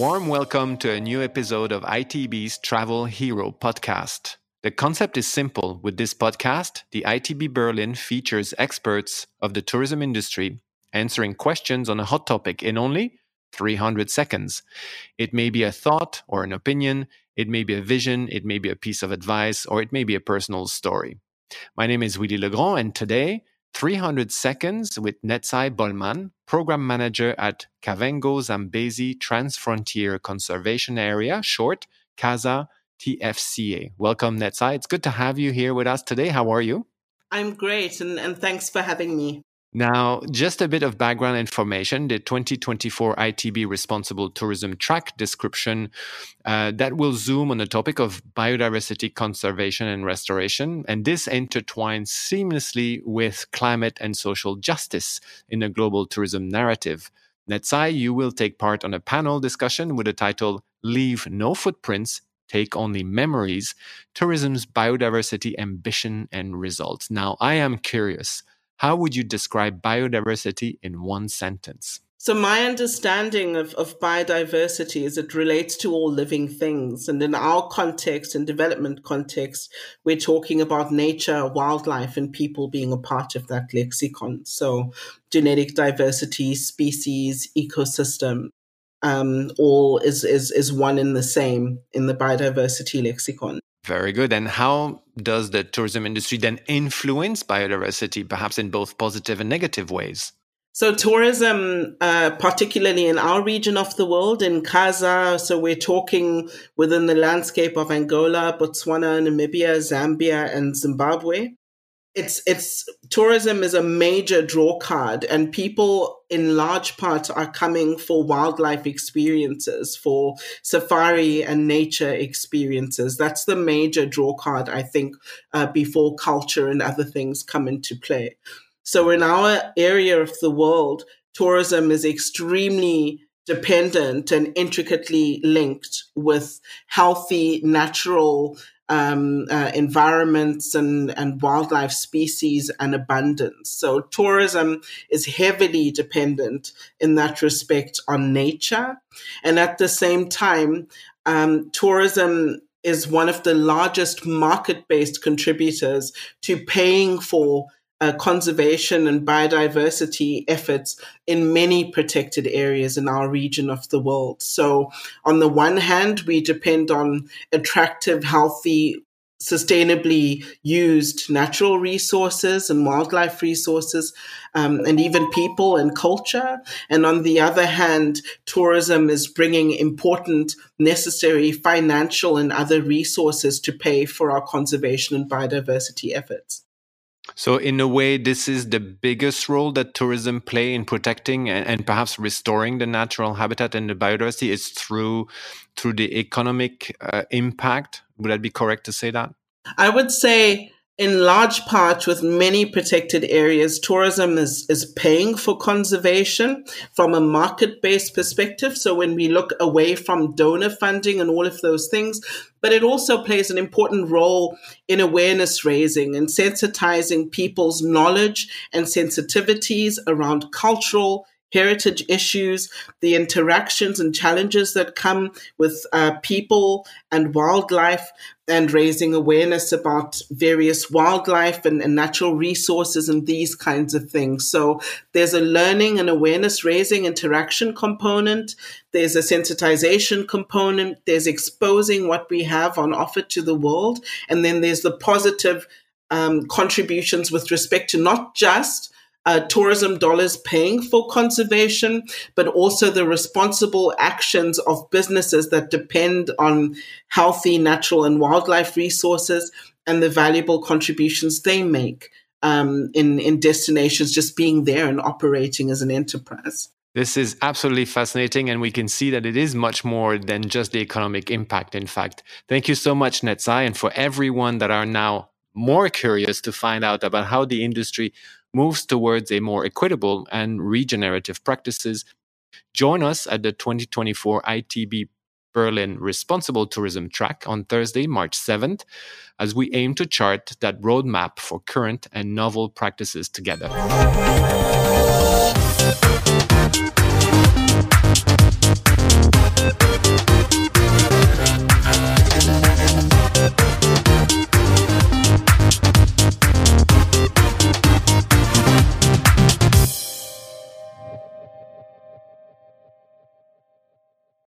Warm welcome to a new episode of ITB's Travel Hero podcast. The concept is simple. With this podcast, the ITB Berlin features experts of the tourism industry answering questions on a hot topic in only 300 seconds. It may be a thought or an opinion, it may be a vision, it may be a piece of advice, or it may be a personal story. My name is Willy Legrand, and today 300 Seconds with Netsai Bollmann, Program Manager at Kavango Zambezi Transfrontier Conservation Area, short KAZA TFCA. Welcome, Netsai. It's good to have you here with us today. How are you? I'm great, and, and thanks for having me. Now, just a bit of background information the 2024 ITB Responsible Tourism Track description uh, that will zoom on the topic of biodiversity conservation and restoration. And this intertwines seamlessly with climate and social justice in the global tourism narrative. Netsai, you will take part on a panel discussion with the title Leave No Footprints take only memories, tourism's biodiversity ambition and results. Now, I am curious how would you describe biodiversity in one sentence? So, my understanding of, of biodiversity is it relates to all living things. And in our context and development context, we're talking about nature, wildlife, and people being a part of that lexicon. So, genetic diversity, species, ecosystem, um, all is, is, is one in the same in the biodiversity lexicon. Very good. And how does the tourism industry then influence biodiversity, perhaps in both positive and negative ways? So, tourism, uh, particularly in our region of the world, in Kaza, so we're talking within the landscape of Angola, Botswana, Namibia, Zambia, and Zimbabwe it's it's tourism is a major draw card and people in large part are coming for wildlife experiences for safari and nature experiences. That's the major draw card i think uh, before culture and other things come into play. So in our area of the world tourism is extremely dependent and intricately linked with healthy natural um, uh, environments and, and wildlife species and abundance. So tourism is heavily dependent in that respect on nature. And at the same time, um, tourism is one of the largest market based contributors to paying for uh, conservation and biodiversity efforts in many protected areas in our region of the world. So, on the one hand, we depend on attractive, healthy, sustainably used natural resources and wildlife resources, um, and even people and culture. And on the other hand, tourism is bringing important, necessary financial and other resources to pay for our conservation and biodiversity efforts. So, in a way, this is the biggest role that tourism play in protecting and, and, perhaps restoring the natural habitat and the biodiversity is through through the economic uh, impact. Would that be correct to say that? I would say in large part with many protected areas, tourism is, is paying for conservation from a market based perspective. So when we look away from donor funding and all of those things, but it also plays an important role in awareness raising and sensitizing people's knowledge and sensitivities around cultural heritage issues, the interactions and challenges that come with uh, people and wildlife, and raising awareness about various wildlife and, and, natural resources and these kinds of things. So there's a learning and awareness raising interaction component. There's a sensitization component. There's exposing what we have on offer to the world. And then there's the positive um, contributions with respect to not just uh, tourism dollars paying for conservation, but also the responsible actions of businesses that depend on healthy natural and wildlife resources and the valuable contributions they make um, in, in destinations just being there and operating as an enterprise. This is absolutely fascinating, and we can see that it is much more than just the economic impact. In fact, thank you so much, Netsai, and for everyone that are now more curious to find out about how the industry moves towards a more equitable and regenerative practices. Join us at the 2024 ITB Berlin Responsible Tourism Track on Thursday, March 7th, as we aim to chart that roadmap for current and novel practices together.